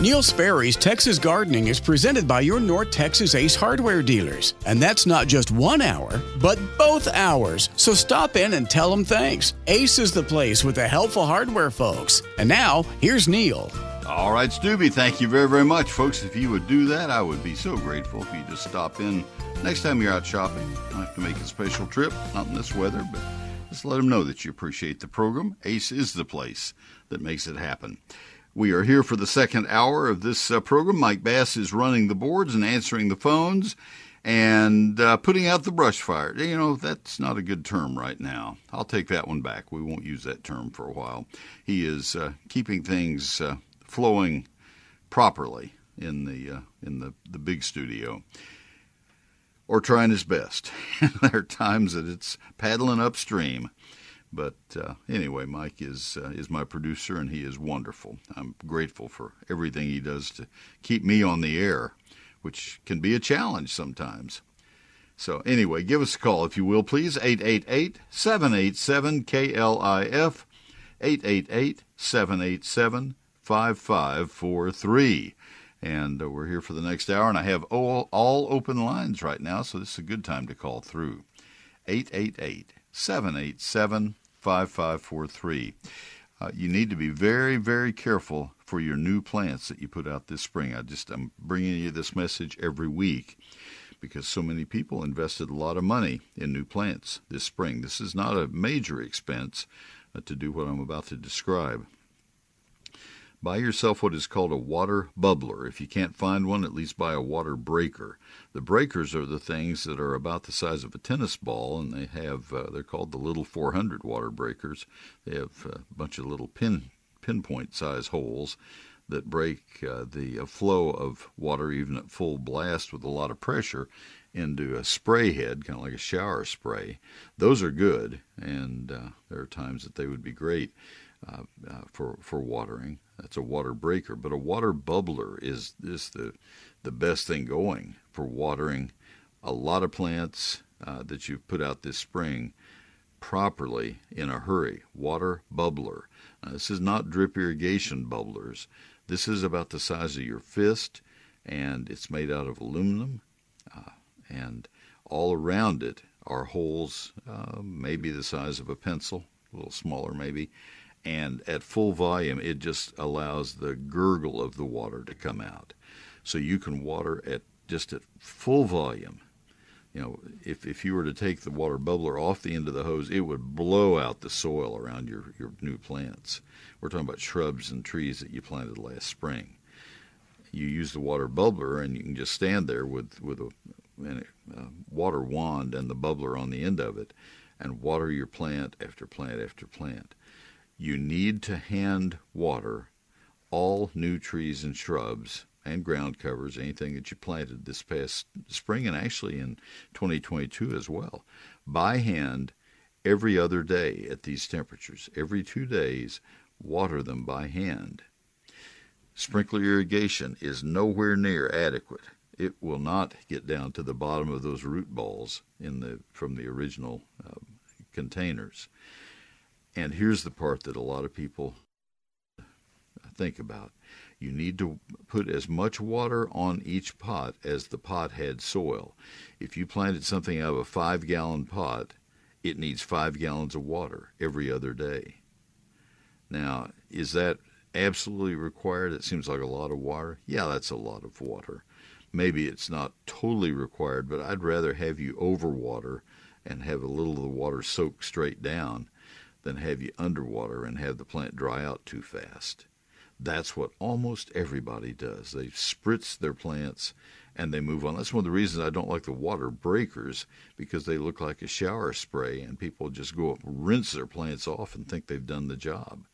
Neil Sperry's Texas Gardening is presented by your North Texas Ace hardware dealers. And that's not just one hour, but both hours. So stop in and tell them thanks. Ace is the place with the helpful hardware folks. And now, here's Neil. All right, Stubby, thank you very, very much. Folks, if you would do that, I would be so grateful if you just stop in next time you're out shopping. Don't have to make a special trip, not in this weather, but just let them know that you appreciate the program. Ace is the place that makes it happen. We are here for the second hour of this uh, program. Mike Bass is running the boards and answering the phones and uh, putting out the brush fire. You know, that's not a good term right now. I'll take that one back. We won't use that term for a while. He is uh, keeping things uh, flowing properly in the uh, in the, the big studio or trying his best. there are times that it's paddling upstream. But uh, anyway, Mike is uh, is my producer, and he is wonderful. I'm grateful for everything he does to keep me on the air, which can be a challenge sometimes. So anyway, give us a call if you will, please. 888-787-KLIF, 888-787-5543. And uh, we're here for the next hour, and I have all, all open lines right now, so this is a good time to call through. 888 787 5543. Uh, you need to be very, very careful for your new plants that you put out this spring. I just I'm bringing you this message every week because so many people invested a lot of money in new plants this spring. This is not a major expense uh, to do what I'm about to describe. Buy yourself what is called a water bubbler. If you can't find one, at least buy a water breaker. The breakers are the things that are about the size of a tennis ball, and they have uh, they're called the little 400 water breakers. They have a bunch of little pin pinpoint size holes that break uh, the uh, flow of water even at full blast with a lot of pressure into a spray head, kind of like a shower spray. Those are good, and uh, there are times that they would be great uh, uh, for for watering. That's a water breaker, but a water bubbler is is the the best thing going for watering a lot of plants uh, that you've put out this spring properly in a hurry. Water bubbler. Now, this is not drip irrigation bubblers. This is about the size of your fist, and it's made out of aluminum, uh, and all around it are holes, uh, maybe the size of a pencil, a little smaller maybe, and at full volume, it just allows the gurgle of the water to come out. So you can water at just at full volume. You know, if, if you were to take the water bubbler off the end of the hose, it would blow out the soil around your, your new plants. We're talking about shrubs and trees that you planted last spring. You use the water bubbler, and you can just stand there with, with a, a uh, water wand and the bubbler on the end of it and water your plant after plant after plant you need to hand water all new trees and shrubs and ground covers, anything that you planted this past spring and actually in 2022 as well, by hand every other day at these temperatures. Every two days, water them by hand. Sprinkler irrigation is nowhere near adequate. It will not get down to the bottom of those root balls in the from the original uh, containers. And here's the part that a lot of people think about. You need to put as much water on each pot as the pot had soil. If you planted something out of a five gallon pot, it needs five gallons of water every other day. Now, is that absolutely required? It seems like a lot of water. Yeah, that's a lot of water. Maybe it's not totally required, but I'd rather have you overwater and have a little of the water soak straight down than have you underwater and have the plant dry out too fast. That's what almost everybody does. They spritz their plants and they move on. That's one of the reasons I don't like the water breakers because they look like a shower spray and people just go up and rinse their plants off and think they've done the job.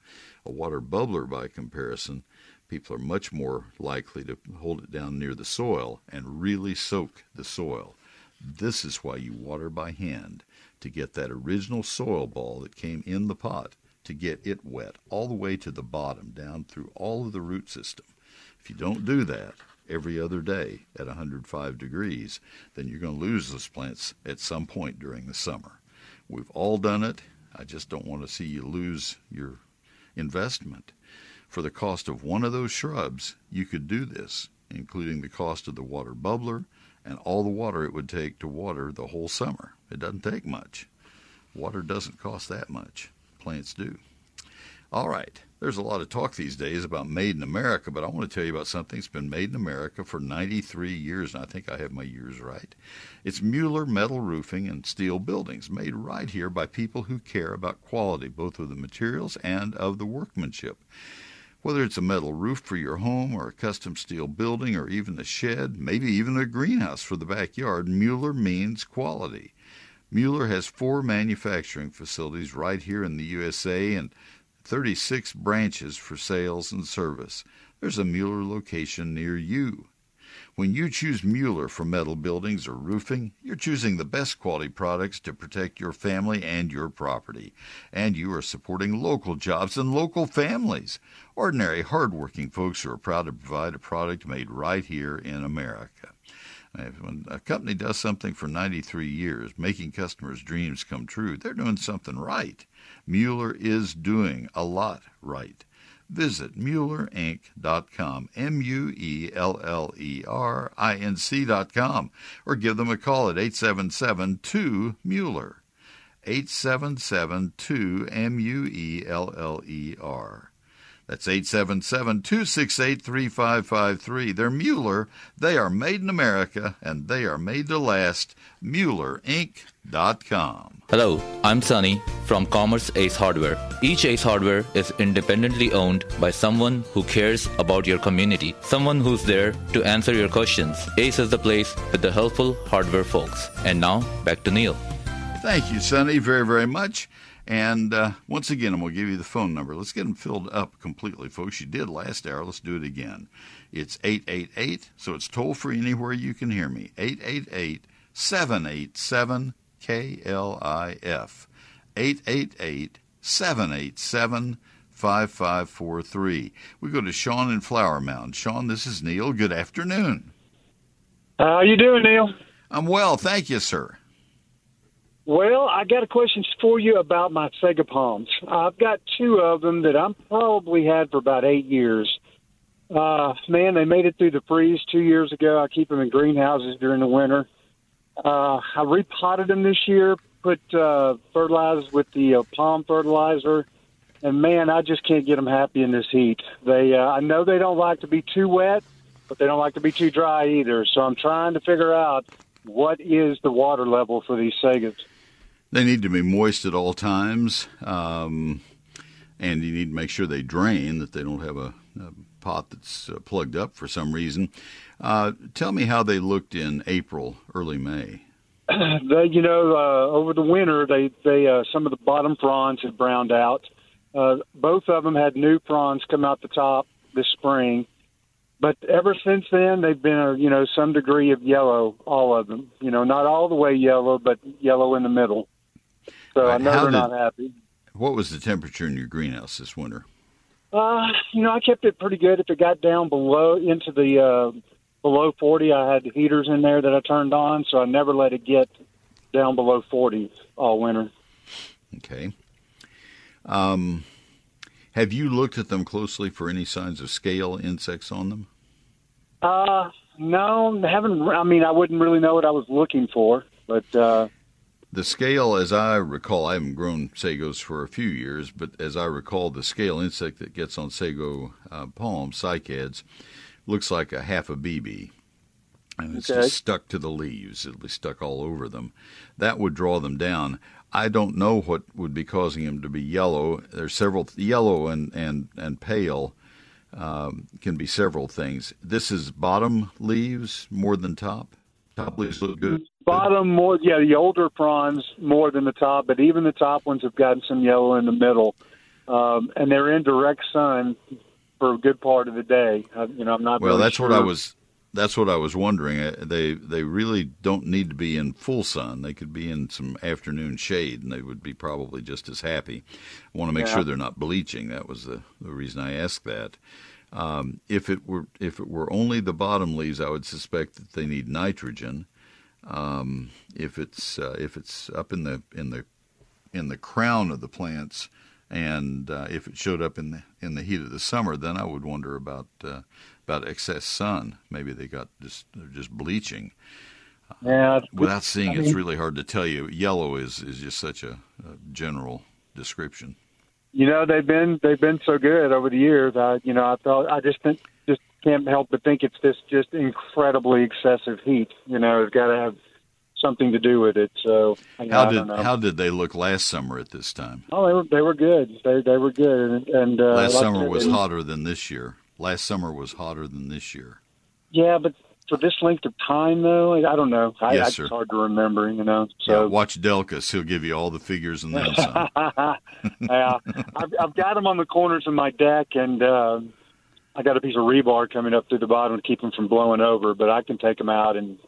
A water bubbler, by comparison, people are much more likely to hold it down near the soil and really soak the soil. This is why you water by hand to get that original soil ball that came in the pot to get it wet all the way to the bottom, down through all of the root system. If you don't do that every other day at 105 degrees, then you're going to lose those plants at some point during the summer. We've all done it. I just don't want to see you lose your investment. For the cost of one of those shrubs, you could do this, including the cost of the water bubbler and all the water it would take to water the whole summer. It doesn't take much. Water doesn't cost that much. Plants do. All right. There's a lot of talk these days about made in America, but I want to tell you about something that's been made in America for 93 years, and I think I have my years right. It's Mueller Metal Roofing and Steel Buildings, made right here by people who care about quality, both of the materials and of the workmanship. Whether it's a metal roof for your home or a custom steel building or even a shed, maybe even a greenhouse for the backyard, Mueller means quality. Mueller has four manufacturing facilities right here in the USA and 36 branches for sales and service. There's a Mueller location near you. When you choose Mueller for metal buildings or roofing, you're choosing the best quality products to protect your family and your property. And you are supporting local jobs and local families. Ordinary, hardworking folks who are proud to provide a product made right here in America. When a company does something for 93 years, making customers' dreams come true, they're doing something right. Mueller is doing a lot right. Visit MuellerInc.com, M U E L L E R I N C.com, or give them a call at 877 2 Mueller. 877 2 M U E L L E R. That's 877 268 3553. They're Mueller. They are made in America and they are made to last. MuellerInc.com. Hello, I'm Sunny from Commerce Ace Hardware. Each Ace Hardware is independently owned by someone who cares about your community, someone who's there to answer your questions. Ace is the place with the helpful hardware folks. And now, back to Neil. Thank you, Sunny, very, very much. And uh, once again, I'm going to give you the phone number. Let's get them filled up completely, folks. You did last hour. Let's do it again. It's 888, so it's toll free anywhere you can hear me. 888 787 KLIF. 888 787 5543. We go to Sean in Flower Mound. Sean, this is Neil. Good afternoon. How you doing, Neil? I'm well, thank you, sir. Well, I got a question for you about my sago palms. I've got two of them that I'm probably had for about eight years. Uh, man, they made it through the freeze two years ago. I keep them in greenhouses during the winter. Uh, I repotted them this year, put uh, fertilizers with the uh, palm fertilizer, and man, I just can't get them happy in this heat. They, uh, I know they don't like to be too wet, but they don't like to be too dry either. So I'm trying to figure out what is the water level for these sagos. They need to be moist at all times, um, and you need to make sure they drain, that they don't have a, a pot that's uh, plugged up for some reason. Uh, tell me how they looked in April, early May. they, you know, uh, over the winter, they they uh, some of the bottom fronds had browned out. Uh, both of them had new fronds come out the top this spring, but ever since then, they've been a you know some degree of yellow. All of them, you know, not all the way yellow, but yellow in the middle. So right. I know How they're did, not happy. What was the temperature in your greenhouse this winter? Uh, you know, I kept it pretty good. If it got down below into the uh, below 40, I had heaters in there that I turned on, so I never let it get down below 40 all winter. Okay. Um, have you looked at them closely for any signs of scale insects on them? Uh, no, haven't. I mean, I wouldn't really know what I was looking for, but uh, the scale, as I recall, I haven't grown sagos for a few years, but as I recall, the scale insect that gets on sago uh, palms, cycads, looks like a half a BB. And it's okay. just stuck to the leaves. It'll be stuck all over them. That would draw them down. I don't know what would be causing them to be yellow. There's several yellow and and and pale um, can be several things. This is bottom leaves more than top. Top leaves look good. Bottom more, yeah, the older fronds more than the top, but even the top ones have gotten some yellow in the middle, um, and they're in direct sun for a good part of the day. Uh, you know, I'm not. Well, really that's sure. what I was. That's what I was wondering. Uh, they they really don't need to be in full sun. They could be in some afternoon shade, and they would be probably just as happy. I want to make yeah. sure they're not bleaching. That was the, the reason I asked that. Um, if it were if it were only the bottom leaves, I would suspect that they need nitrogen. Um, if it's uh, if it's up in the in the in the crown of the plants, And uh, if it showed up in the in the heat of the summer, then I would wonder about uh, about excess sun. Maybe they got just they're just bleaching. Yeah, Without seeing, I it, it's really hard to tell you. Yellow is is just such a, a general description. you know they've been they've been so good over the years. I you know I thought I just think can't help but think it's this just incredibly excessive heat. You know, it's got to have something to do with it. So you know, How I did how did they look last summer at this time? Oh, they were they were good. They they were good, and, and uh, Last like summer said, was they- hotter than this year. Last summer was hotter than this year. Yeah, but for this length of time, though, I I don't know. I, Yes, I, sir. It's hard to remember, you know. yeah, So watch Delkus; he'll give you all the figures and then some. yeah, I've, I've got them on the corners of my deck, and uh, I got a piece of rebar coming up through the bottom to keep them from blowing over. But I can take them out and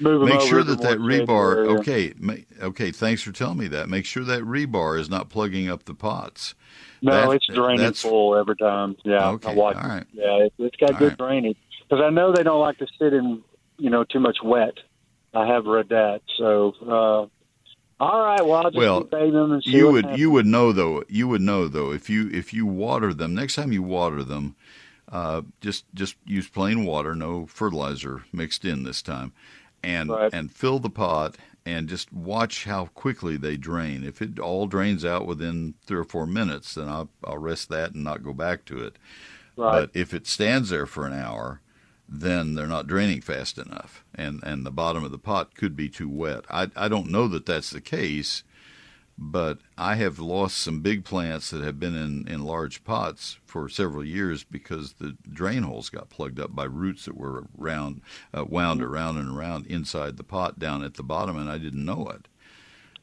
move them. Make sure that that rebar. Okay, okay. Thanks for telling me that. Make sure that rebar is not plugging up the pots. No, That- it's draining full every time. Yeah, Okay, I watch. all right. Yeah, it, it's got All good right. drainage because I know they don't like to sit in you know too much wet. I have read that. So, uh, all right. Well, I'll just Well, keep them and see You would happens. you would know though. You would know though if you if you water them next time you water them, uh, just just use plain water, no fertilizer mixed in this time, and Right. and fill the pot and just watch how quickly they drain. If it all drains out within three or four minutes, then I'll I'll rest that and not go back to it. Right. But if it stands there for an hour, then they're not draining fast enough, and and the bottom of the pot could be too wet. I I don't know that that's the case, but I have lost some big plants that have been in in large pots for several years because the drain holes got plugged up by roots that were round uh, wound around and around inside the pot down at the bottom, and I didn't know it.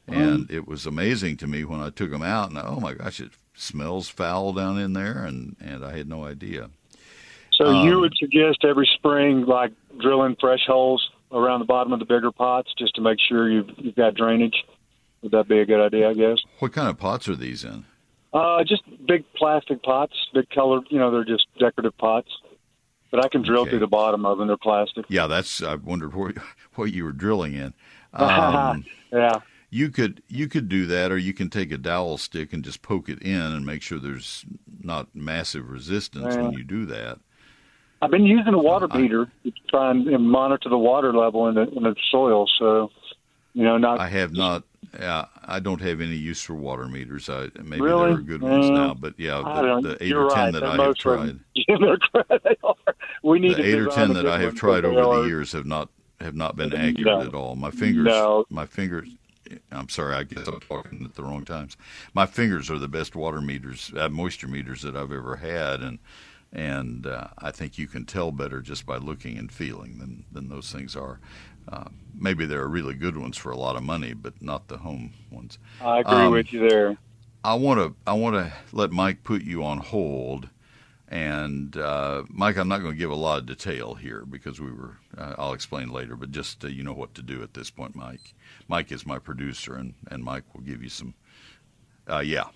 And it was amazing to me when I took them out, and oh my gosh, it smells foul down in there, and and I had no idea. So you Um, would suggest every spring, like drilling fresh holes around the bottom of the bigger pots, just to make sure you've you've got drainage. Would that be a good idea? I guess. What kind of pots are these in? Uh, just big plastic pots, big colored. You know, they're just decorative pots. But I can drill Okay. through the bottom of them. They're plastic. Yeah, that's. I wondered what what you were drilling in. Um, yeah. you could you could do that, or you can take a dowel stick and just poke it in and make sure there's not massive resistance when you do that. I've been using a water I- meter to try and, and monitor the water level in the in the soil. So, you know, not I have not. Yeah, I don't have any use for water meters. I maybe Really? there are good ones Uh, now, but yeah, the, the 8 you're or ten right. that they're I have tried, them- Yeah, they are. We need the eight or ten that I have tried over they the years have not have not been No. accurate at all. My fingers, No. my fingers. I'm sorry, I guess I'm talking at the wrong times. My fingers are the best water meters, uh, moisture meters that I've ever had, and and uh, I think you can tell better just by looking and feeling than than those things are. Uh, maybe there are really good ones for a lot of money, but not the home ones. I agree Um, with you there. I want to I want to let Mike put you on hold, and uh, Mike, I'm not going to give a lot of detail here because we were. Uh, I'll explain later, but just uh, you know what to do at this point, Mike. Mike is my producer, and and Mike will give you some. Uh, yeah,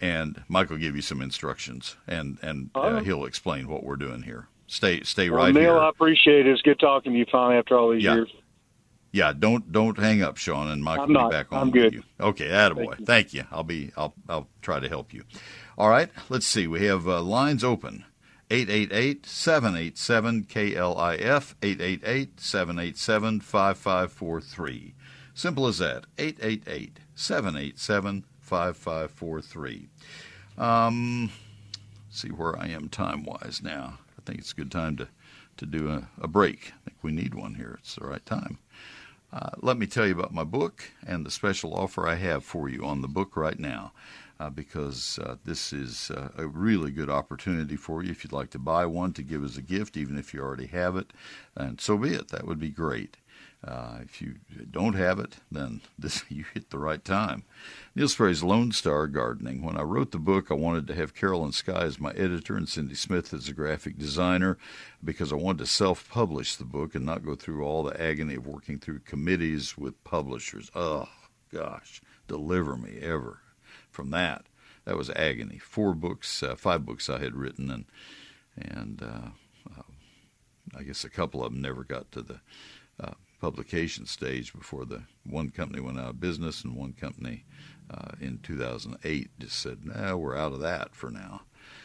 and Mike will give you some instructions, and and uh, Oh. he'll explain what we're doing here. Stay stay Well, right Neil, here. I appreciate it. It's good talking to you finally after all these Yeah. years. Yeah, don't don't hang up, Sean, and Mike I'm will not. be back on I'm with good. you. Okay, attaboy. Thank Thank you. you. I'll be I'll I'll try to help you. All right, let's see. We have uh, lines open. 888-787-KLIF 888-787-5543. Simple as that. 888-787-5543. Um see where I am time-wise now. I think it's a good time to to do a, a break. I think we need one here. It's the right time. Uh, let me tell you about my book and the special offer I have for you on the book right now, uh, because uh, this is uh, a really good opportunity for you if you'd like to buy one to give as a gift, even if you already have it, and so be it. That would be great. Uh, if you don't have it, then this you hit the right time. Neil Sperry's Lone Star Gardening. When I wrote the book, I wanted to have Carolyn Sky as my editor and Cindy Smith as a graphic designer because I wanted to self publish the book and not go through all the agony of working through committees with publishers. Oh, gosh, deliver me ever from that. That was agony. Four books, uh, five books I had written, and and uh, I guess a couple of them never got to the publication stage before the one company went out of business and one company uh, in 2008 just said, "No, we're out of that for now."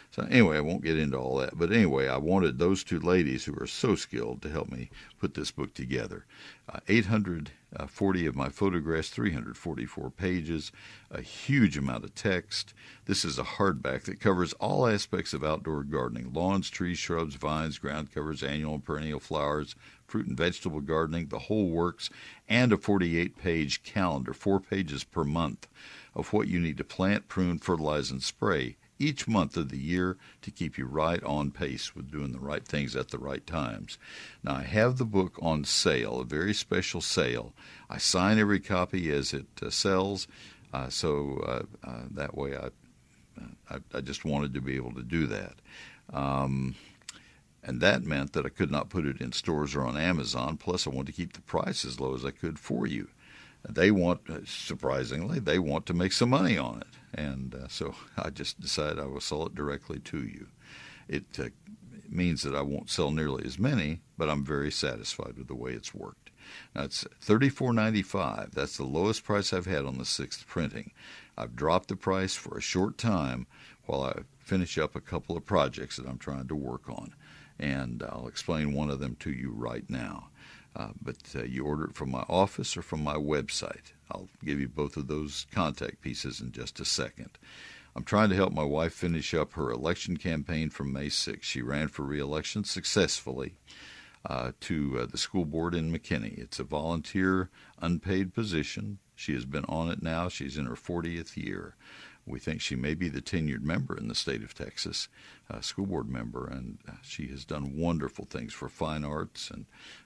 So anyway, I won't get into all that. But anyway, I wanted those two ladies who are so skilled to help me put this book together. Uh, 840 of my photographs, 344 pages, a huge amount of text. This is a hardback that covers all aspects of outdoor gardening: lawns, trees, shrubs, vines, ground covers, annual and perennial flowers, fruit and vegetable gardening, the whole works, and a 48-page calendar, four pages per month, of what you need to plant, prune, fertilize, and spray each month of the year to keep you right on pace with doing the right things at the right times. Now, I have the book on sale, a very special sale. I sign every copy as it uh, sells, uh, so uh, uh that way I, I, I, just wanted to be able to do that. Um, and that meant that I could not put it in stores or on Amazon. Plus, I wanted to keep the price as low as I could for you. They want, uh, surprisingly, they want to make some money on it. And uh, so I just decided I will sell it directly to you. It uh, means that I won't sell nearly as many, but I'm very satisfied with the way it's worked. Now it's $34.95. That's the lowest price I've had on the sixth printing. I've dropped the price for a short time while I finish up a couple of projects that I'm trying to work on. And I'll explain one of them to you right now. Uh, but uh, you order it from my office or from my website. I'll give you both of those contact pieces in just a second. I'm trying to help my wife finish up her election campaign from May 6. She ran for reelection successfully uh, to uh, the school board in McKinney. It's a volunteer, unpaid position. She has been on it now. She's in her 40th year. We think she may be the tenured member in the state of Texas, uh, school board member, and uh, she has done wonderful things for fine arts and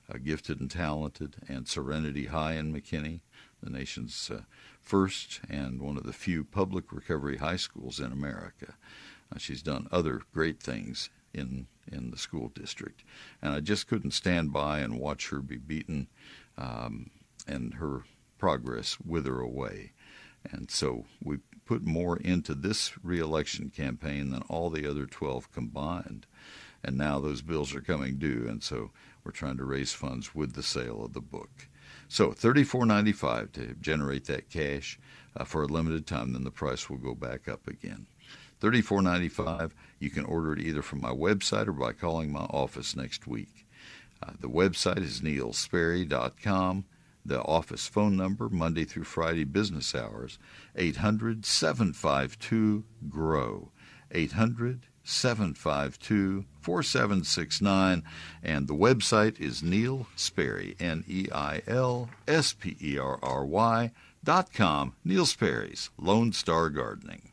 uh, gifted and talented, and Serenity High in McKinney, the nation's uh, first and one of the few public recovery high schools in America. Uh, she's done other great things in in the school district, and I just couldn't stand by and watch her be beaten um, and her progress wither away. And so we put more into this reelection campaign than all the other 12 combined. And now those bills are coming due, and so we're trying to raise funds with the sale of the book. So $34.95 to generate that cash uh, for a limited time, then the price will go back up again. $34.95. You can order it either from my website or by calling my office next week. Uh, the website is neilsperry.com. The office phone number, Monday through Friday business hours, 800 752 GROW. 800 752 4769. And the website is Neil Sperry, N E I L S P E R R Y dot com. Neil Sperry's Lone Star Gardening.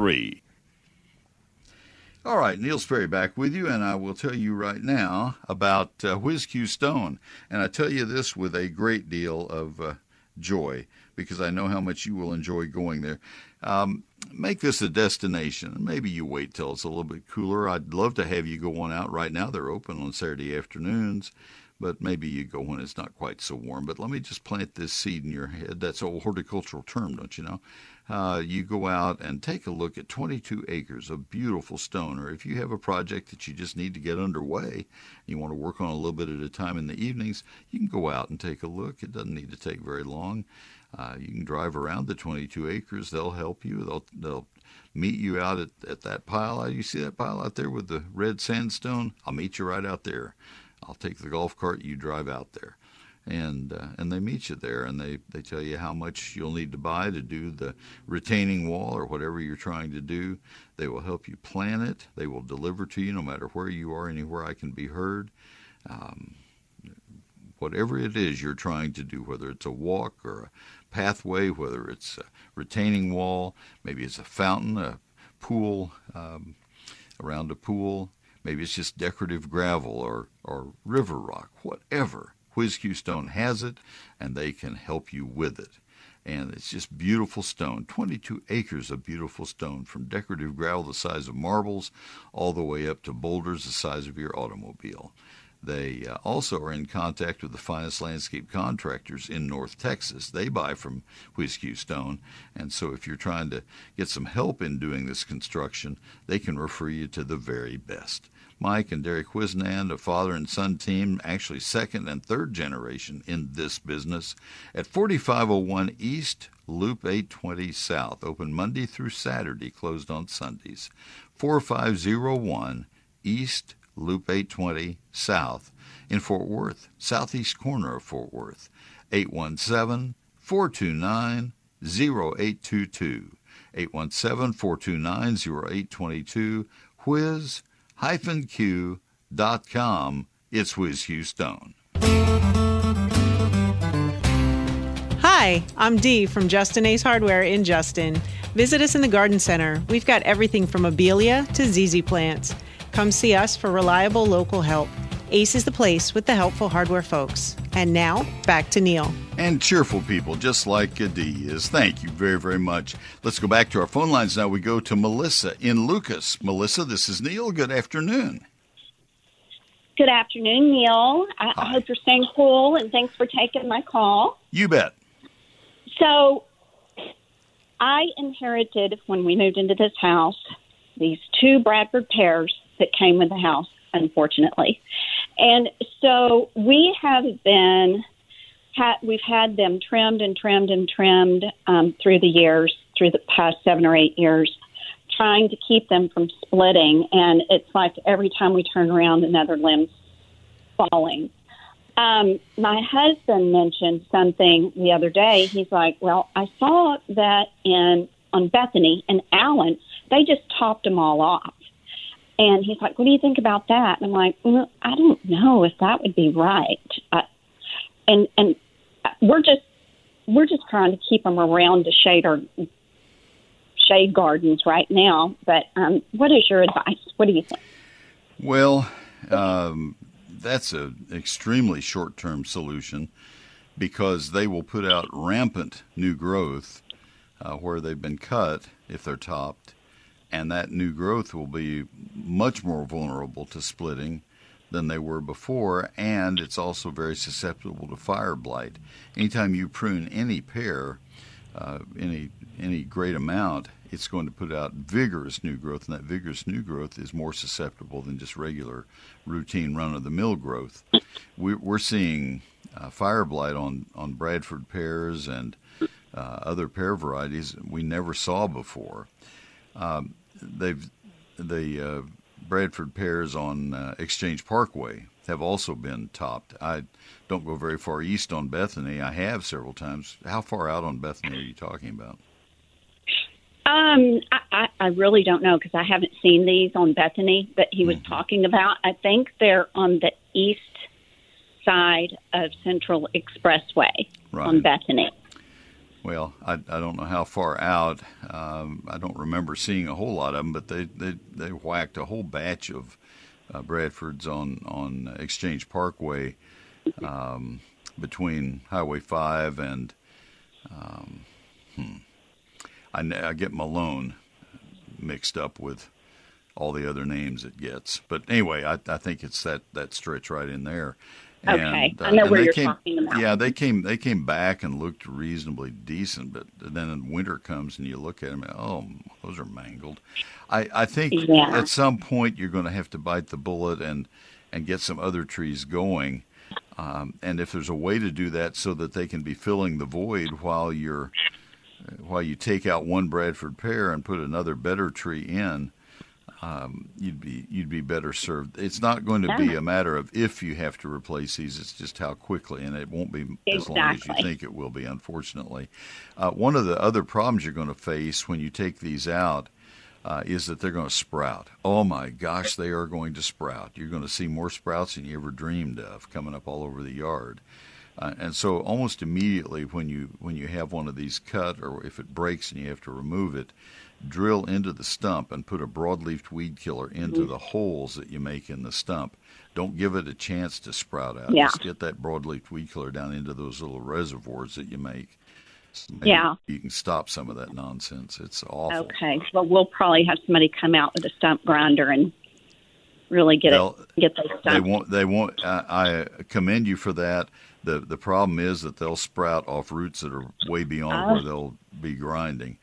free. All right, Neil Sperry back with you, and I will tell you right now about uh, Whiz-Q Stone. And I tell you this with a great deal of uh, joy because I know how much you will enjoy going there. Um, make this a destination. Maybe you wait till it's a little bit cooler. I'd love to have you go on out right now. They're open on Saturday afternoons but maybe you go when it's not quite so warm. But let me just plant this seed in your head. That's a horticultural term, don't you know? Uh, you go out and take a look at 22 acres of beautiful stone, or if you have a project that you just need to get underway, and you want to work on a little bit at a time in the evenings, you can go out and take a look. It doesn't need to take very long. Uh, you can drive around the 22 acres. They'll help you. They'll they'll meet you out at, at that pile. You see that pile out there with the red sandstone? I'll meet you right out there. I'll take the golf cart. You drive out there, and uh, and they meet you there, and they they tell you how much you'll need to buy to do the retaining wall or whatever you're trying to do. They will help you plan it. They will deliver to you no matter where you are, anywhere I can be heard. Um, whatever it is you're trying to do, whether it's a walk or a pathway, whether it's a retaining wall, maybe it's a fountain, a pool, um, around a pool, Maybe it's just decorative gravel or, or river rock, whatever. WhizQ Stone has it, and they can help you with it. And it's just beautiful stone, 22 acres of beautiful stone, from decorative gravel the size of marbles all the way up to boulders the size of your automobile. They uh, also are in contact with the finest landscape contractors in North Texas. They buy from WhizQ Stone, and so if you're trying to get some help in doing this construction, they can refer you to the very best. Mike and Derek Wisnand, a father and son team, actually second and third generation in this business, at 4501 East, Loop 820 South, open Monday through Saturday, closed on Sundays. 4501 East, Loop 820 South in Fort Worth, southeast corner of Fort Worth. 817 429 0822. 817 429 0822. Whiz q.com. It's WhizQ Stone. Hi, I'm Dee from Justin Ace Hardware in Justin. Visit us in the Garden Center. We've got everything from abelia to ZZ plants. Come see us for reliable local help. Ace is the place with the helpful hardware folks. And now, back to Neil. And cheerful people, just like Dee is. Thank you very, very much. Let's go back to our phone lines now. We go to Melissa in Lucas. Melissa, this is Neil. Good afternoon. Good afternoon, Neil. I, I hope you're staying cool, and thanks for taking my call. You bet. So, I inherited when we moved into this house these two Bradford pears that came with the house, unfortunately. And so we have been, ha- we've had them trimmed and trimmed and trimmed um, through the years, through the past seven or eight years, trying to keep them from splitting. And it's like every time we turn around, another limb's falling. Um, my husband mentioned something the other day. He's like, "Well, I saw that in on Bethany and Allen, they just topped them all off." And he's like, "What do you think about that?" And I'm like, well, "I don't know if that would be right." Uh, and and we're just we're just trying to keep them around the shade or shade gardens right now. But um, what is your advice? What do you think? Well, um, that's an extremely short-term solution because they will put out rampant new growth uh, where they've been cut if they're topped and that new growth will be much more vulnerable to splitting than they were before, and it's also very susceptible to fire blight. Anytime you prune any pear, uh, any any great amount, it's going to put out vigorous new growth, and that vigorous new growth is more susceptible than just regular, routine run-of-the-mill growth. We, are seeing uh, fire blight on on Bradford pears and uh, other pear varieties we never saw before. Um, they've the uh, Bradford pears on uh, Exchange Parkway have also been topped. I don't go very far east on Bethany. I have several times. How far out on Bethany are you talking about? Um, I, I really don't know because I haven't seen these on Bethany that he was mm-hmm. talking about. I think they're on the east side of Central Expressway right. on Bethany well, I, I don't know how far out. Um, I don't remember seeing a whole lot of them, but they they, they whacked a whole batch of uh, Bradfords on on Exchange Parkway um, between Highway Five and um, hmm, I, I get Malone mixed up with all the other names it gets. But anyway, I, I think it's that that stretch right in there. Okay, and, uh, I know where you're came, talking about. Yeah, they came they came back and looked reasonably decent, but then winter comes and you look at them, and, oh, those are mangled. I I think yeah. at some point you're going to have to bite the bullet and and get some other trees going. Um, and if there's a way to do that so that they can be filling the void while you're while you take out one Bradford pear and put another better tree in, um, you'd be you'd be better served. It's not going to be a matter of if you have to replace these; it's just how quickly, and it won't be exactly. as long as you think it will be. Unfortunately, uh, one of the other problems you're going to face when you take these out uh, is that they're going to sprout. Oh my gosh, they are going to sprout. You're going to see more sprouts than you ever dreamed of coming up all over the yard. Uh, and so, almost immediately when you when you have one of these cut, or if it breaks and you have to remove it, drill into the stump and put a broadleaf weed killer into Mm-hmm. the holes that you make in the stump. Don't give it a chance to sprout out. Yeah. Just get that broadleaf weed killer down into those little reservoirs that you make. So Yeah. You can stop some of that nonsense. It's awful. Okay. Well, we'll probably have somebody come out with a stump grinder and really get They'll- it, get those They won't. They won't. I, I commend you for that. the The problem is that they'll sprout off roots that are way beyond Ah. where they'll be grinding.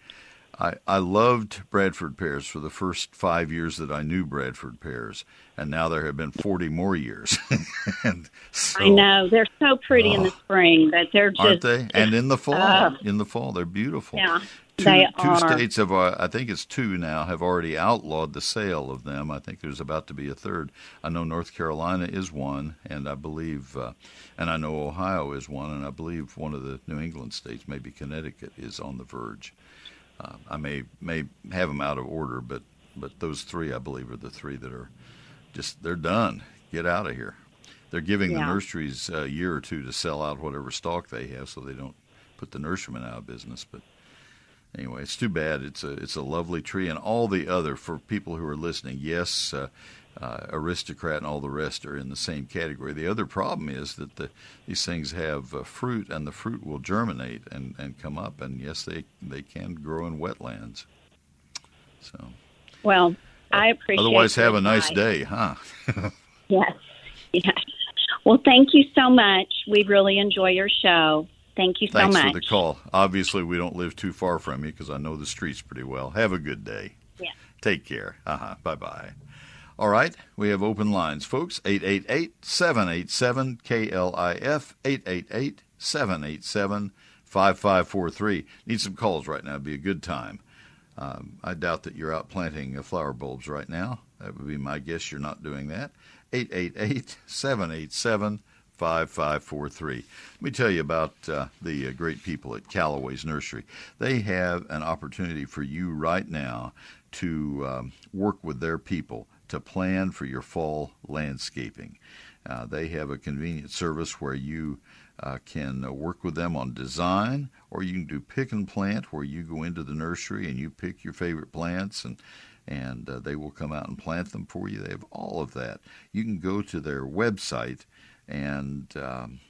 I I loved Bradford pears for the first five years that I knew Bradford pears, and now there have been forty more years. and so, I know they're so pretty in the spring, but they're just aren't they? And in the fall, uh, in the fall, they're beautiful. Yeah, Two, they two are. states have, uh, I think it's two now, have already outlawed the sale of them. I think there's about to be a third. I know North Carolina is one, and I believe, uh, and I know Ohio is one, and I believe one of the New England states, maybe Connecticut, is on the verge. Uh, I may may have them out of order, but but those three, I believe, are the three that are just they're done. Get out of here. They're giving the nurseries a year or two to sell out whatever stock they have, so they don't put the nurserymen out of business. But anyway, it's too bad. It's a it's a lovely tree, and all the other for people who are listening. Yes, uh, uh, aristocrat and all the rest are in the same category. The other problem is that the these things have uh, fruit, and the fruit will germinate and, and come up. And yes, they they can grow in wetlands. So well. I appreciate. otherwise, have a nice day, huh? Yes, yes. Well, thank you so much. We really enjoy your show. Thank you so Thanks much. for the call. Obviously, we don't live too far from you because I know the streets pretty well. Have a good day. Yeah. Take care. Uh-huh. Bye bye. All right, we have open lines, folks. 888 787 KLIF, 888 787 5543. Need some calls right now. It'd be a good time. Um, I doubt that you're out planting uh, flower bulbs right now. That would be my guess you're not doing that. 888 787 5543. Let me tell you about uh, the uh, great people at Callaway's Nursery. They have an opportunity for you right now to um, work with their people to plan for your fall landscaping. Uh, they have a convenient service where you uh, can uh, work with them on design, or you can do pick and plant, where you go into the nursery and you pick your favorite plants and and uh, they will come out and plant them for you. They have all of that. You can go to their website and um,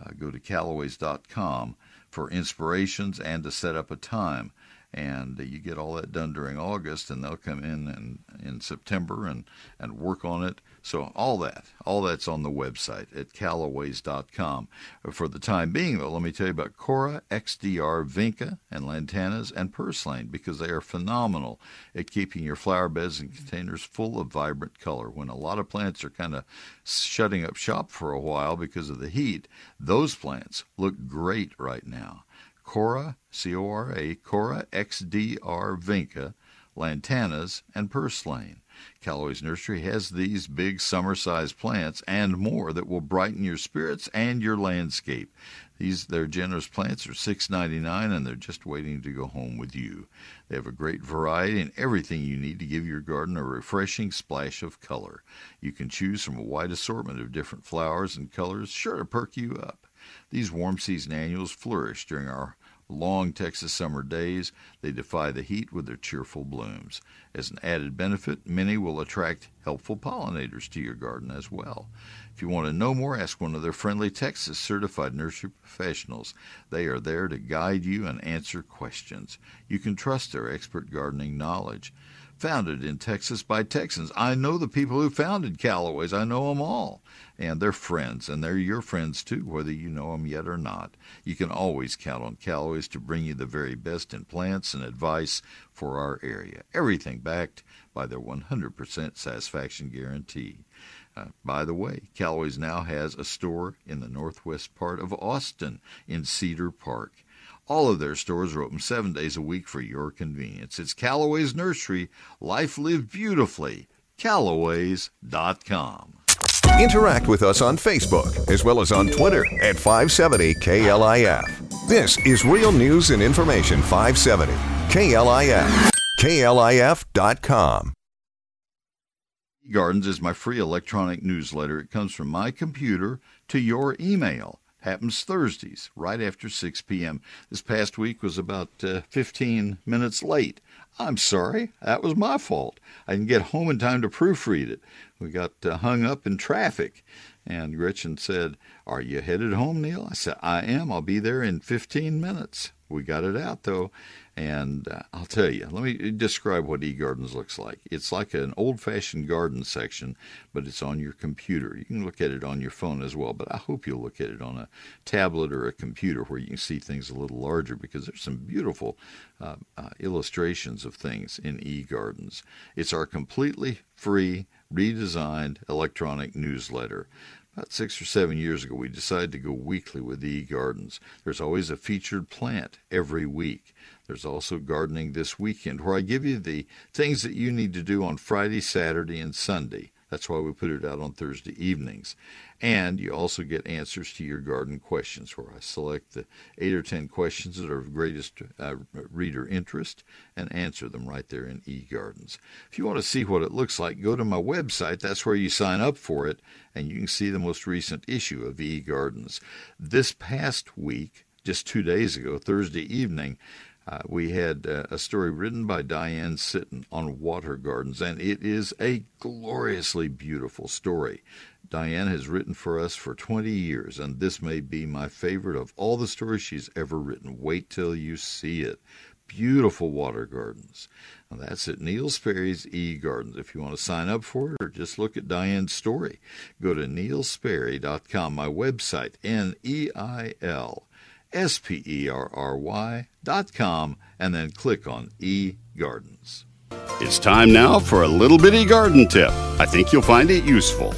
uh, go to Callaways.com for inspirations and to set up a time. And you get all that done during August, and they'll come in in, in September and, and work on it. So all that, all that's on the website at Callaways.com. For the time being, though, let me tell you about Cora, XDR, Vinca, and Lantanas, and Purslane because they are phenomenal at keeping your flower beds and containers full of vibrant color. When a lot of plants are kind of shutting up shop for a while because of the heat, those plants look great right now. Cora, C O R A, Cora XDR Vinca, Lantanas, and Purslane. Callaway's Nursery has these big summer sized plants and more that will brighten your spirits and your landscape. These their generous plants are six ninety nine and they're just waiting to go home with you. They have a great variety and everything you need to give your garden a refreshing splash of color. You can choose from a wide assortment of different flowers and colors sure to perk you up. These warm season annuals flourish during our long Texas summer days. They defy the heat with their cheerful blooms. As an added benefit, many will attract helpful pollinators to your garden as well. If you want to know more, ask one of their friendly Texas certified nursery professionals. They are there to guide you and answer questions. You can trust their expert gardening knowledge. Founded in Texas by Texans. I know the people who founded Callaway's. I know them all. And they're friends, and they're your friends too, whether you know them yet or not. You can always count on Callaway's to bring you the very best in plants and advice for our area. Everything backed by their 100% satisfaction guarantee. Uh, by the way, Callaway's now has a store in the northwest part of Austin in Cedar Park. All of their stores are open seven days a week for your convenience. It's Callaway's Nursery. Life lived beautifully. Callaways.com. Interact with us on Facebook as well as on Twitter at 570 KLIF. This is Real News and Information 570 KLIF. KLIF.com. Gardens is my free electronic newsletter. It comes from my computer to your email. Happens Thursdays, right after 6 p.m. This past week was about uh, 15 minutes late. I'm sorry, that was my fault. I didn't get home in time to proofread it. We got uh, hung up in traffic. And Gretchen said, Are you headed home, Neil? I said, I am. I'll be there in 15 minutes. We got it out, though. And uh, I'll tell you, let me describe what eGardens looks like. It's like an old fashioned garden section, but it's on your computer. You can look at it on your phone as well, but I hope you'll look at it on a tablet or a computer where you can see things a little larger because there's some beautiful uh, uh, illustrations of things in eGardens. It's our completely free, redesigned electronic newsletter. About six or seven years ago, we decided to go weekly with eGardens. There's always a featured plant every week. There's also gardening this weekend, where I give you the things that you need to do on Friday, Saturday, and Sunday. That's why we put it out on Thursday evenings. And you also get answers to your garden questions, where I select the eight or ten questions that are of greatest uh, reader interest and answer them right there in eGardens. If you want to see what it looks like, go to my website. That's where you sign up for it, and you can see the most recent issue of eGardens. This past week, just two days ago, Thursday evening, uh, we had uh, a story written by Diane Sitten on water gardens, and it is a gloriously beautiful story. Diane has written for us for 20 years, and this may be my favorite of all the stories she's ever written. Wait till you see it. Beautiful water gardens. Now that's at Neil Sperry's E Gardens. If you want to sign up for it or just look at Diane's story, go to neilsperry.com, my website, N E I L S P E R R Y dot com, and then click on E Gardens. It's time now for a little bitty garden tip. I think you'll find it useful.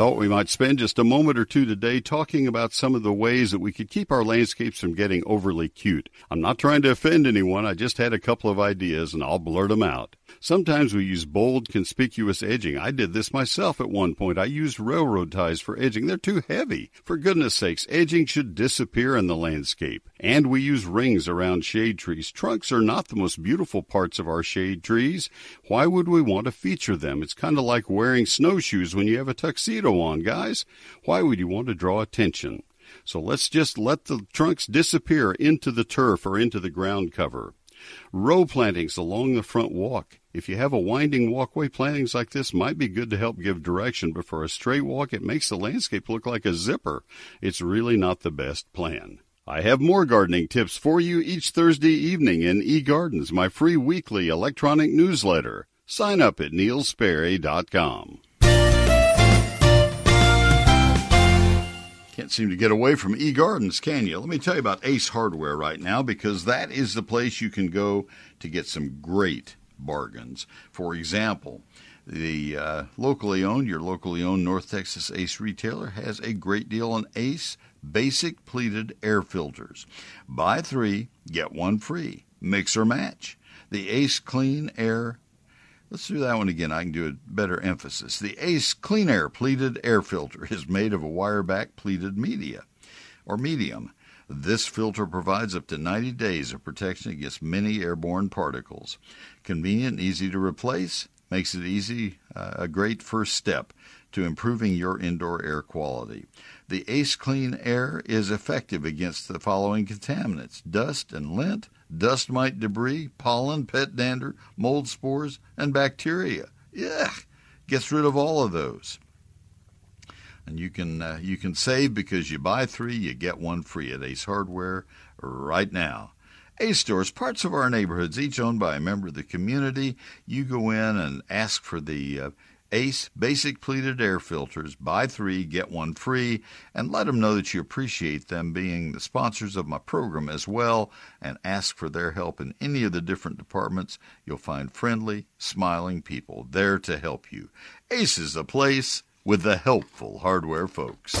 Thought we might spend just a moment or two today talking about some of the ways that we could keep our landscapes from getting overly cute. I'm not trying to offend anyone, I just had a couple of ideas and I'll blurt them out. Sometimes we use bold, conspicuous edging. I did this myself at one point. I used railroad ties for edging. They're too heavy. For goodness sakes, edging should disappear in the landscape. And we use rings around shade trees. Trunks are not the most beautiful parts of our shade trees. Why would we want to feature them? It's kind of like wearing snowshoes when you have a tuxedo on, guys. Why would you want to draw attention? So let's just let the trunks disappear into the turf or into the ground cover. Row plantings along the front walk. If you have a winding walkway, plantings like this might be good to help give direction, but for a straight walk, it makes the landscape look like a zipper. It's really not the best plan. I have more gardening tips for you each Thursday evening in eGardens, my free weekly electronic newsletter. Sign up at neilsperry.com. Can't seem to get away from eGardens, can you? Let me tell you about Ace Hardware right now because that is the place you can go to get some great bargains. For example, the uh, locally owned, your locally owned North Texas Ace retailer has a great deal on Ace basic pleated air filters. Buy three, get one free. Mix or match. The Ace Clean Air. Let's do that one again. I can do a better emphasis. The Ace Clean Air pleated air filter is made of a wire back pleated media or medium. This filter provides up to 90 days of protection against many airborne particles. Convenient and easy to replace, makes it easy, uh, a great first step to improving your indoor air quality. The Ace Clean Air is effective against the following contaminants dust and lint, dust mite debris, pollen, pet dander, mold spores, and bacteria. Yeah, gets rid of all of those and you can uh, you can save because you buy three, you get one free at Ace Hardware right now. Ace stores, parts of our neighborhoods, each owned by a member of the community. You go in and ask for the uh, Ace basic pleated air filters. Buy three, get one free, and let them know that you appreciate them being the sponsors of my program as well. And ask for their help in any of the different departments. You'll find friendly, smiling people there to help you. Ace is the place with the helpful hardware folks.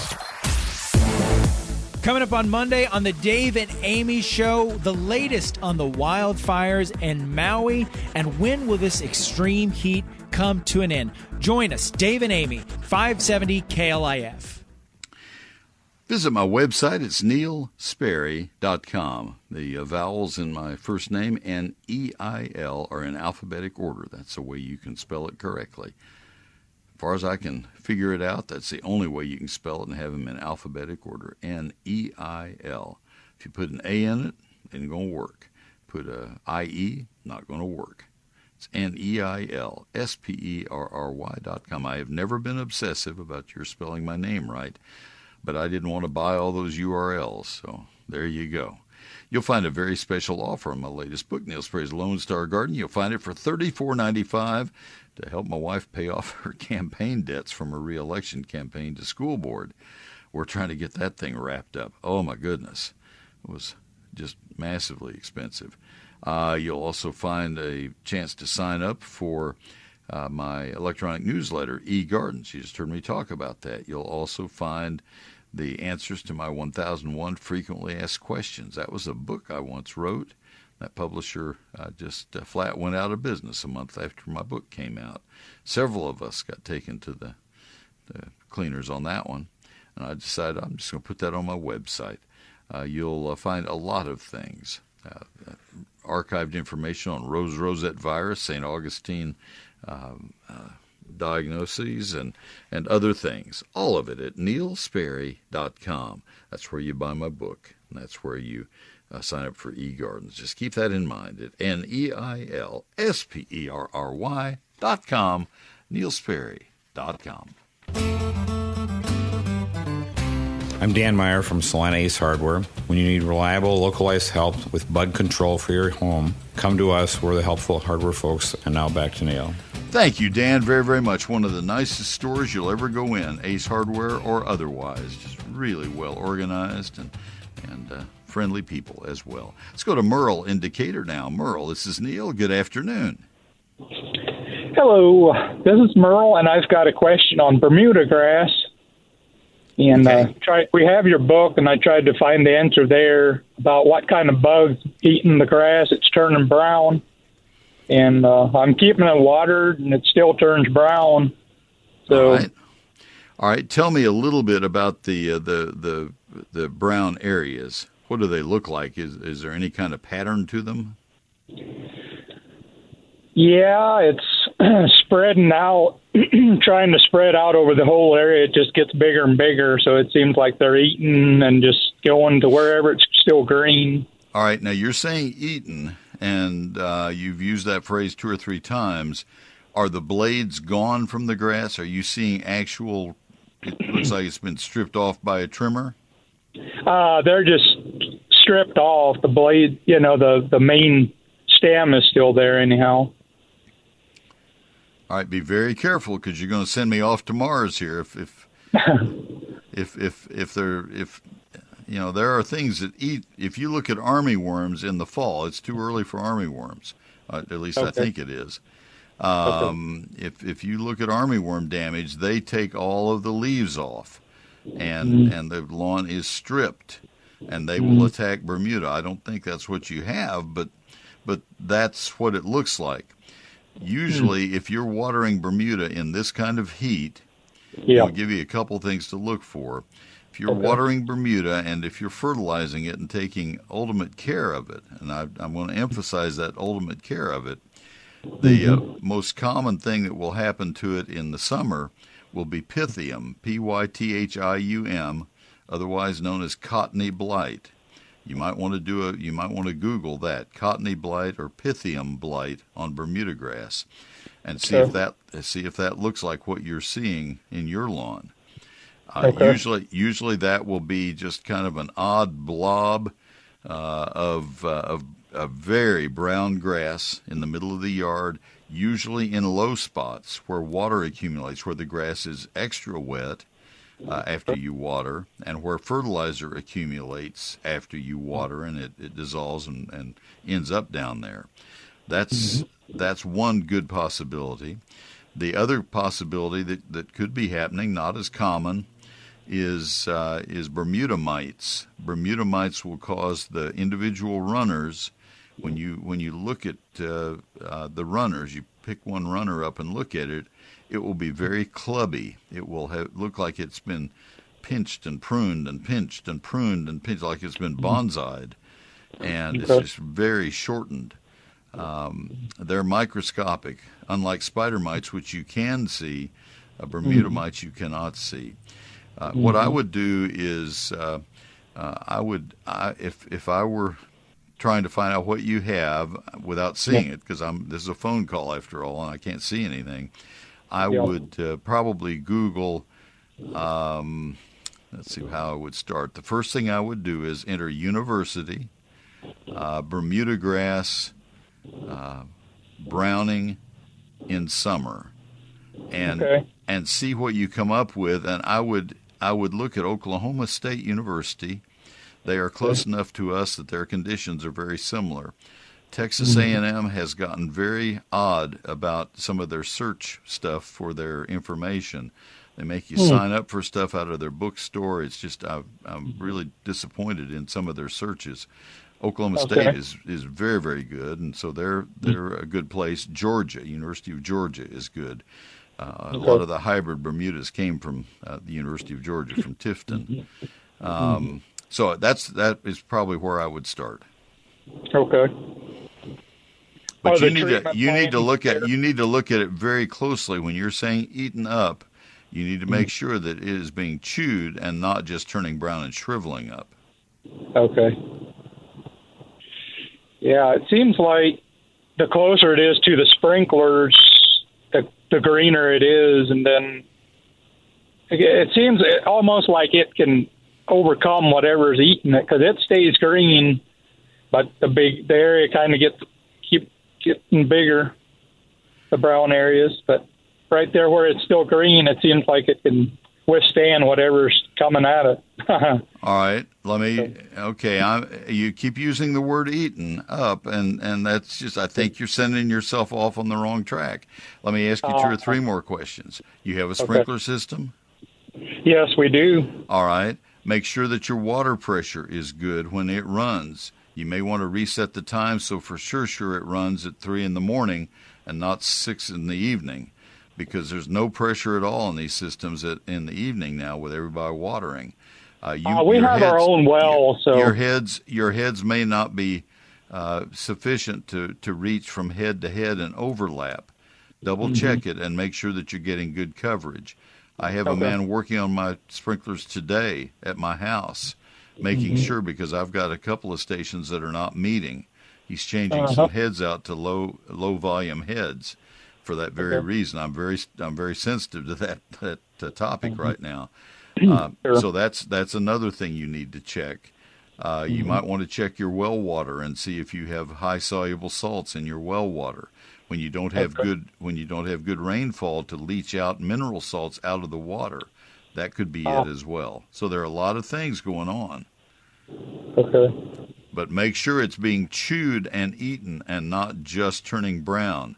Coming up on Monday on the Dave and Amy Show, the latest on the wildfires in Maui and when will this extreme heat come to an end? Join us, Dave and Amy, 570 KLIF. Visit my website. It's neilsperry.com. The uh, vowels in my first name and E I L are in alphabetic order. That's the way you can spell it correctly As far as I can figure it out, that's the only way you can spell it and have them in alphabetic order. N E I L. If you put an A in it, it ain't going to work. Put a I E, not going to work. It's N E I L S P E R R Y dot com. I have never been obsessive about your spelling my name right, but I didn't want to buy all those URLs, so there you go. You'll find a very special offer on my latest book, Neil Sperry's Lone Star Garden. You'll find it for $34.95 to help my wife pay off her campaign debts from her reelection campaign to school board. We're trying to get that thing wrapped up. Oh my goodness, it was just massively expensive. Uh, you'll also find a chance to sign up for uh, my electronic newsletter, eGardens. You just heard me talk about that. You'll also find the answers to my 1001 frequently asked questions. That was a book I once wrote. That publisher uh, just uh, flat went out of business a month after my book came out. Several of us got taken to the, the cleaners on that one, and I decided I'm just going to put that on my website. Uh, you'll uh, find a lot of things. Uh, uh, archived information on Rose Rosette virus, St. Augustine um, diagnoses and, and other things. All of it at neilsperry.com. That's where you buy my book, and that's where you uh, sign up for eGardens. Just keep that in mind at N E I L S P E R R Y dot com, neilsperry.com. I'm Dan Meyer from Solana Ace Hardware. When you need reliable, localized help with bug control for your home, come to us. We're the helpful hardware folks. And now back to Neil. Thank you, Dan, very, very much. One of the nicest stores you'll ever go in, Ace Hardware or otherwise. Just really well organized and, and uh, friendly people as well. Let's go to Merle in Decatur now. Merle, this is Neil. Good afternoon. Hello, this is Merle, and I've got a question on Bermuda grass. And uh, Okay. uh, try, we have your book, and I tried to find the answer there about what kind of bugs eating the grass. It's turning brown, and uh, I'm keeping it watered, and it still turns brown. So All right. All right. Tell me a little bit about the uh, the the the brown areas. What do they look like? Is is there any kind of pattern to them? yeah, it's spreading out, trying to spread out over the whole area. It just gets bigger and bigger. So it seems like they're eating and just going to wherever it's still green. All right. Now you're saying eaten, and uh, you've used that phrase two or three times. Are the blades gone from the grass? Are you seeing actual? It looks like it's been stripped off by a trimmer. Uh, they're just stripped off. The blade, you know, the the main stem is still there anyhow. All right, be very careful because you're going to send me off to Mars here. If if if if if there if you know there are things that eat. If you look at army worms in the fall, it's too early for army worms. Uh, at least I think it is. Um, If if you look at army worm damage, they take all of the leaves off, and and the lawn is stripped, and they will attack Bermuda. I don't think that's what you have, but but that's what it looks like. Usually, if you're watering Bermuda in this kind of heat, Yeah. I'll give you a couple things to look for. If you're watering Bermuda and if you're fertilizing it and taking ultimate care of it, and I, I'm going to emphasize that ultimate care of it, the uh, most common thing that will happen to it in the summer will be pythium, P Y T H I U M, otherwise known as cottony blight. You might want to do a you might want to Google that cottony blight or pythium blight on Bermuda grass, and see if that see if that looks like what you're seeing in your lawn. Uh, Okay. Usually, usually that will be just kind of an odd blob uh, of, uh, of of very brown grass in the middle of the yard, usually in low spots where water accumulates, where the grass is extra wet uh, after you water, and where fertilizer accumulates after you water, and it, it dissolves and, and ends up down there. That's that's one good possibility. The other possibility that, that could be happening, not as common, is uh, is Bermuda mites. Bermuda mites will cause the individual runners. When you when you look at uh, uh, the runners, you pick one runner up and look at it. It will be very clubby. It will have, look like it's been pinched and pruned and pinched and pruned and pinched, like it's been bonsaied, and it's just very shortened. Um, they're microscopic, unlike spider mites, which you can see. Uh, Bermuda mm-hmm. mites you cannot see. Uh, mm-hmm. What I would do is uh, uh, I would I, if if I were trying to find out what you have without seeing it because I'm this is a phone call after all and I can't see anything. I would uh, probably Google. Um, let's see how I would start. The first thing I would do is enter university, uh, Bermuda grass, uh, browning in summer, and okay. and see what you come up with. And I would I would look at Oklahoma State University. They are close okay. enough to us that their conditions are very similar. Texas mm-hmm. A&M has gotten very odd about some of their search stuff for their information. They make you mm. sign up for stuff out of their bookstore. It's just I, I'm really disappointed in some of their searches. Oklahoma okay. State is is very very good, and so they're they're a good place. Georgia, University of Georgia, is good. Uh, okay. A lot of the hybrid Bermudas came from uh, the University of Georgia, from Tifton. Um, so that's that is probably where I would start. Okay. But you need to you need to look at you need to look at it very closely when you're saying eaten up. You need to make mm-hmm. sure that it is being chewed and not just turning brown and shriveling up. Okay. Yeah, it seems like the closer it is to the sprinklers, the, the greener it is, and then it seems almost like it can overcome whatever's eating it because it stays green, but the big the area kind of gets getting bigger, the brown areas. But right there where it's still green, it seems like it can withstand whatever's coming at it. All right, let me. Okay, I you keep using the word "eaten" up, and and that's just. I think you're sending yourself off on the wrong track. Let me ask you two or uh, three more questions. You have a sprinkler okay. system? Yes, we do. All right. Make sure that your water pressure is good when it runs. You may want to reset the time so for sure, sure it runs at three in the morning and not six in the evening because there's no pressure at all in these systems at, in the evening now with everybody watering. Uh, you, uh, we have heads, our own well, your, so your heads your heads may not be uh, sufficient to, to reach from head to head and overlap. Double mm-hmm. check it and make sure that you're getting good coverage. I have okay. a man working on my sprinklers today at my house, making mm-hmm. sure because I've got a couple of stations that are not meeting. He's changing uh-huh. some heads out to low low volume heads for that very okay. reason. I'm very I'm very sensitive to that that uh, topic mm-hmm. right now. Uh, sure. So that's that's another thing you need to check. Uh, mm-hmm. You might want to check your well water and see if you have high soluble salts in your well water. When you don't have okay. good when you don't have good rainfall to leach out mineral salts out of the water, that could be oh. it as well. So there are a lot of things going on. Okay. But make sure it's being chewed and eaten and not just turning brown.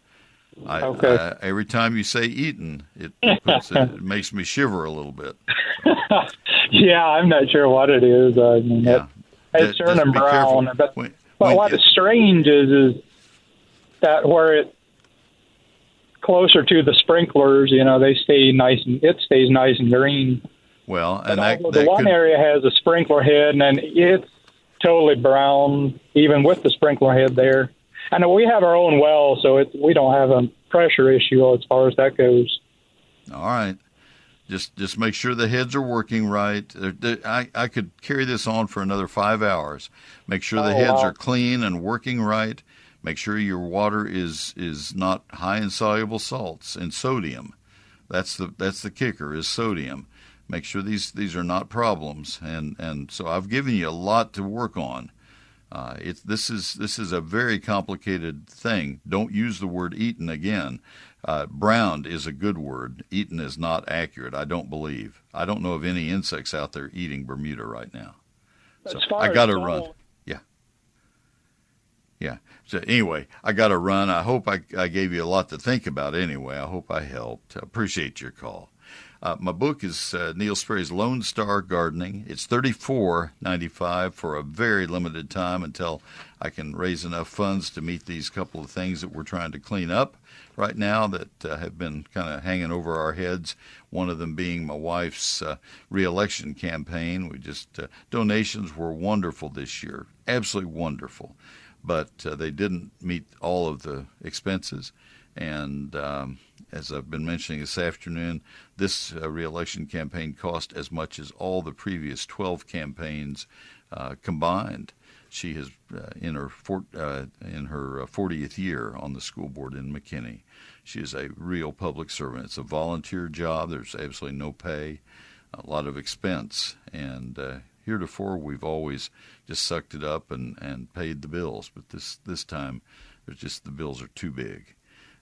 I, okay. I, every time you say eaten, it, puts, it makes me shiver a little bit. yeah, I'm not sure what it is. I mean, yeah. it, it's turning brown. But, when, but when what is strange is, is that where it closer to the sprinklers, you know, they stay nice and it stays nice and green. Well, and that, the one could... area has a sprinkler head, and it's totally brown, even with the sprinkler head there. And we have our own well, so it, we don't have a pressure issue as far as that goes. All right. Just just make sure the heads are working right. Uh, I, I could carry this on for another five hours. Make sure the oh, heads wow. are clean and working right. Make sure your water is is not high in soluble salts and sodium. That's the that's the kicker is sodium. Make sure these these are not problems. And and so I've given you a lot to work on. Uh, it's this is this is a very complicated thing. Don't use the word eaten again. Uh, browned is a good word. Eaten is not accurate. I don't believe. I don't know of any insects out there eating Bermuda right now. So I got to run. Yeah. Yeah. So anyway, I got to run. I hope I, I gave you a lot to think about. Anyway, I hope I helped. I appreciate your call. Uh, my book is uh, Neil Sperry's Lone Star Gardening. It's thirty four ninety five for a very limited time until I can raise enough funds to meet these couple of things that we're trying to clean up right now that uh, have been kind of hanging over our heads. One of them being my wife's uh, reelection campaign. We just uh, donations were wonderful this year, absolutely wonderful, but uh, they didn't meet all of the expenses And um, as I've been mentioning this afternoon, this uh, reelection campaign cost as much as all the previous 12 campaigns uh, combined. She is uh, in her uh, in her 40th uh, year on the school board in McKinney. She is a real public servant. It's a volunteer job. There's absolutely no pay, a lot of expense, and uh, heretofore we've always just sucked it up and, and paid the bills. But this this time, just the bills are too big,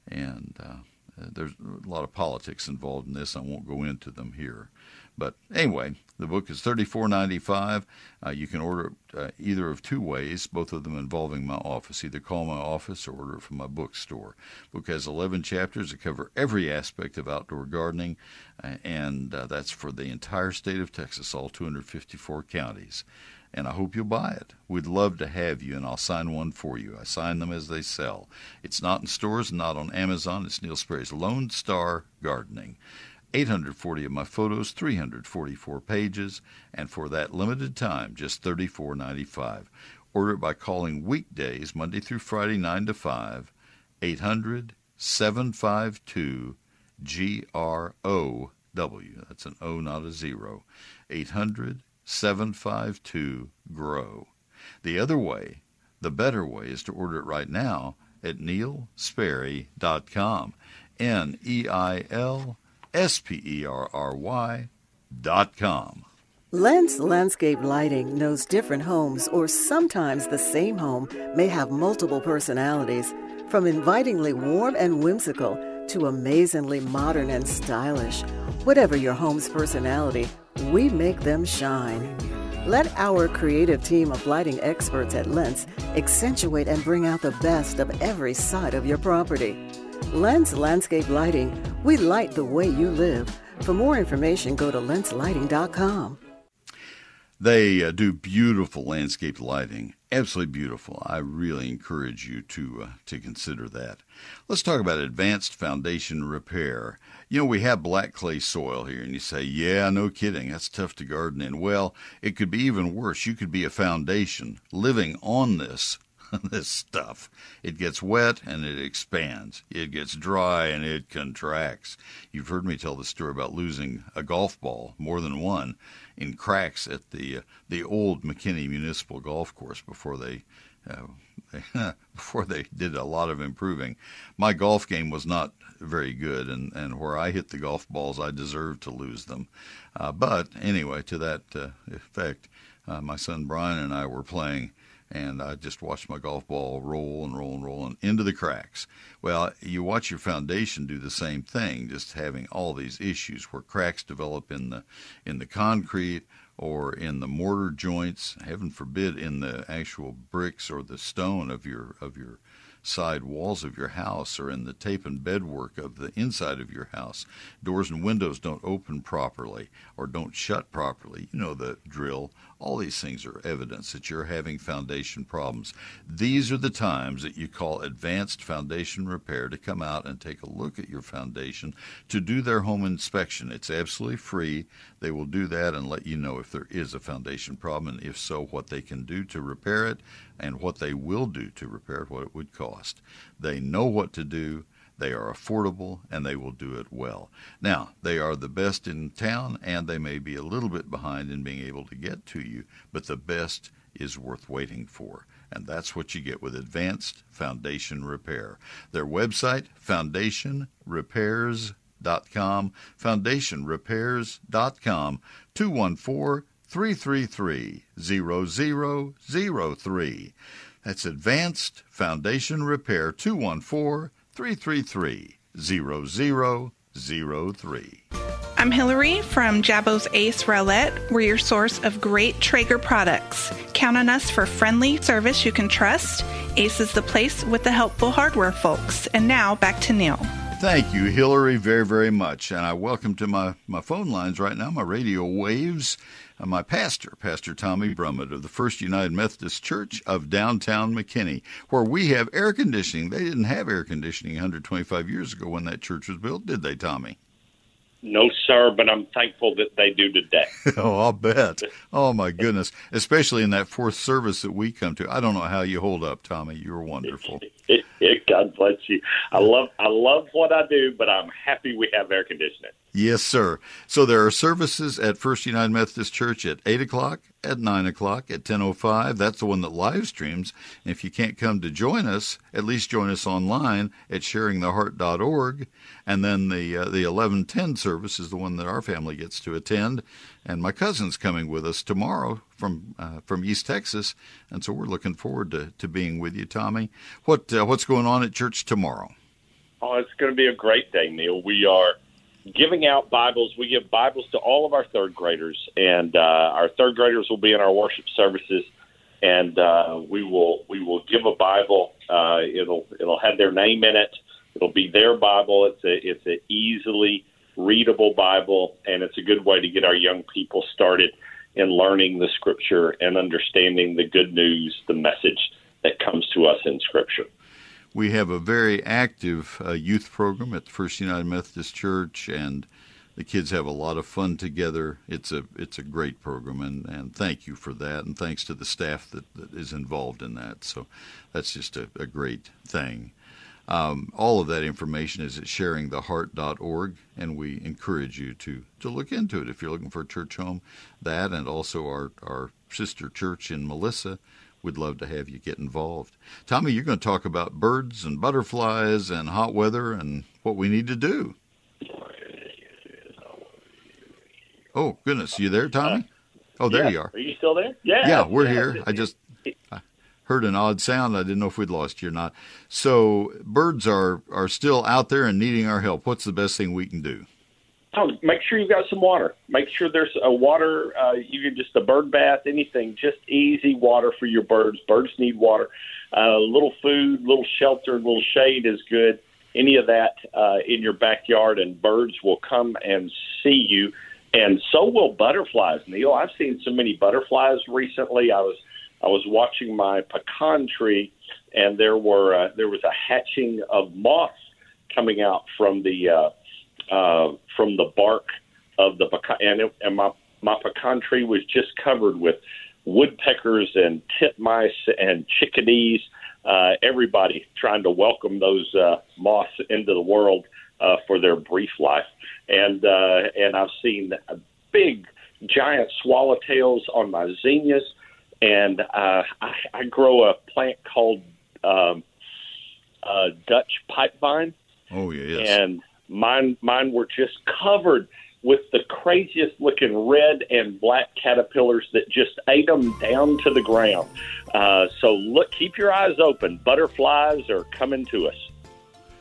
and there's a lot of politics involved in this. I won't go into them here. But anyway, the book is $34.95. Uh, you can order it uh, either of two ways, both of them involving my office. Either call my office or order it from my bookstore. The book has 11 chapters that cover every aspect of outdoor gardening, uh, and uh, that's for the entire state of Texas, all 254 counties. And I hope you'll buy it. We'd love to have you, and I'll sign one for you. I sign them as they sell. It's not in stores, not on Amazon. It's Neil Sperry's Lone Star Gardening. 840 of my photos, 344 pages, and for that limited time, just $34.95. Order it by calling weekdays, Monday through Friday, 9 to 5, 800 752 G R O W. That's an O, not a zero. 800 752 GROW. The other way, the better way, is to order it right now at neilsperry.com. N E I L S P E R R Y dot com. Lens Landscape Lighting knows different homes, or sometimes the same home, may have multiple personalities, from invitingly warm and whimsical to amazingly modern and stylish. Whatever your home's personality, we make them shine. Let our creative team of lighting experts at Lens accentuate and bring out the best of every side of your property. Lens Landscape Lighting, we light the way you live. For more information, go to lenslighting.com. They uh, do beautiful landscape lighting, absolutely beautiful. I really encourage you to uh, to consider that. Let's talk about advanced foundation repair. You know, we have black clay soil here, and you say, "Yeah, no kidding, that's tough to garden in." Well, it could be even worse. You could be a foundation living on this this stuff. It gets wet and it expands. It gets dry and it contracts. You've heard me tell the story about losing a golf ball, more than one, in cracks at the uh, the old McKinney Municipal Golf Course before they. Uh, before they did a lot of improving, my golf game was not very good, and, and where I hit the golf balls, I deserved to lose them. Uh, but anyway, to that uh, effect, uh, my son Brian and I were playing and I just watched my golf ball roll and roll and roll and into the cracks. Well, you watch your foundation do the same thing, just having all these issues where cracks develop in the in the concrete or in the mortar joints, heaven forbid in the actual bricks or the stone of your of your side walls of your house or in the tape and bedwork of the inside of your house. Doors and windows don't open properly or don't shut properly. You know the drill. All these things are evidence that you're having foundation problems. These are the times that you call advanced foundation repair to come out and take a look at your foundation to do their home inspection. It's absolutely free. They will do that and let you know if there is a foundation problem and if so, what they can do to repair it and what they will do to repair it, what it would cost. They know what to do. They are affordable and they will do it well. Now, they are the best in town and they may be a little bit behind in being able to get to you, but the best is worth waiting for. And that's what you get with Advanced Foundation Repair. Their website, foundationrepairs.com, foundationrepairs.com, 214 333 0003. That's Advanced Foundation Repair, 214 333 0003. I'm Hillary from Jabo's Ace Rowlett. We're your source of great Traeger products. Count on us for friendly service you can trust. Ace is the place with the helpful hardware folks. And now back to Neil. Thank you, Hillary, very, very much. And I welcome to my, my phone lines right now, my radio waves, Uh, my pastor, Pastor Tommy Brummett of the First United Methodist Church of downtown McKinney, where we have air conditioning. They didn't have air conditioning 125 years ago when that church was built, did they, Tommy? No, sir, but I'm thankful that they do today. oh, I'll bet. Oh, my goodness. Especially in that fourth service that we come to. I don't know how you hold up, Tommy. You're wonderful. God bless you. I love I love what I do, but I'm happy we have air conditioning. Yes, sir. So there are services at First United Methodist Church at eight o'clock, at nine o'clock, at ten o oh five. That's the one that live streams. And if you can't come to join us, at least join us online at sharingtheheart.org. And then the uh, the eleven ten service is the one that our family gets to attend. And my cousin's coming with us tomorrow from uh, from East Texas, and so we're looking forward to, to being with you, Tommy. What uh, what's going on at church tomorrow? Oh, it's going to be a great day, Neil. We are giving out Bibles. We give Bibles to all of our third graders, and uh, our third graders will be in our worship services, and uh, we will we will give a Bible. Uh, it'll it'll have their name in it. It'll be their Bible. It's a it's an easily readable Bible, and it's a good way to get our young people started in learning the Scripture and understanding the good news, the message that comes to us in Scripture. We have a very active uh, youth program at the First United Methodist Church, and the kids have a lot of fun together. It's a it's a great program, and, and thank you for that, and thanks to the staff that, that is involved in that. So that's just a, a great thing. Um, all of that information is at sharingtheheart.org, and we encourage you to, to look into it if you're looking for a church home. That and also our, our sister church in Melissa we'd love to have you get involved. Tommy, you're going to talk about birds and butterflies and hot weather and what we need to do. Oh, goodness. You there, Tommy? Oh, there yeah. you are. Are you still there? Yeah. Yeah, we're yeah. here. I just I heard an odd sound. I didn't know if we'd lost you or not. So, birds are, are still out there and needing our help. What's the best thing we can do? Oh, make sure you've got some water. Make sure there's a water. Uh, you can just a bird bath, anything. Just easy water for your birds. Birds need water. A uh, little food, little shelter, little shade is good. Any of that uh, in your backyard, and birds will come and see you, and so will butterflies. Neil, I've seen so many butterflies recently. I was I was watching my pecan tree, and there were uh, there was a hatching of moths coming out from the uh, uh, from the bark of the pecan, and, it, and my my pecan tree was just covered with woodpeckers and titmice and chickadees. Uh, everybody trying to welcome those uh, moths into the world uh, for their brief life, and uh, and I've seen big giant swallowtails on my zinnias, and uh, I, I grow a plant called um, uh, Dutch pipevine. Oh yes. And Mine, mine were just covered with the craziest looking red and black caterpillars that just ate them down to the ground. Uh, so look, keep your eyes open. Butterflies are coming to us.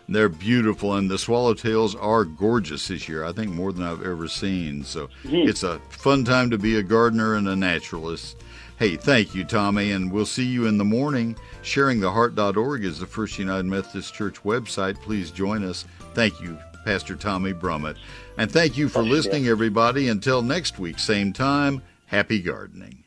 They're beautiful, and the swallowtails are gorgeous this year. I think more than I've ever seen. So mm-hmm. it's a fun time to be a gardener and a naturalist. Hey, thank you, Tommy, and we'll see you in the morning. SharingTheHeart.org is the First United Methodist Church website. Please join us. Thank you Pastor Tommy Brummett. And thank you for listening, everybody. Until next week, same time, happy gardening.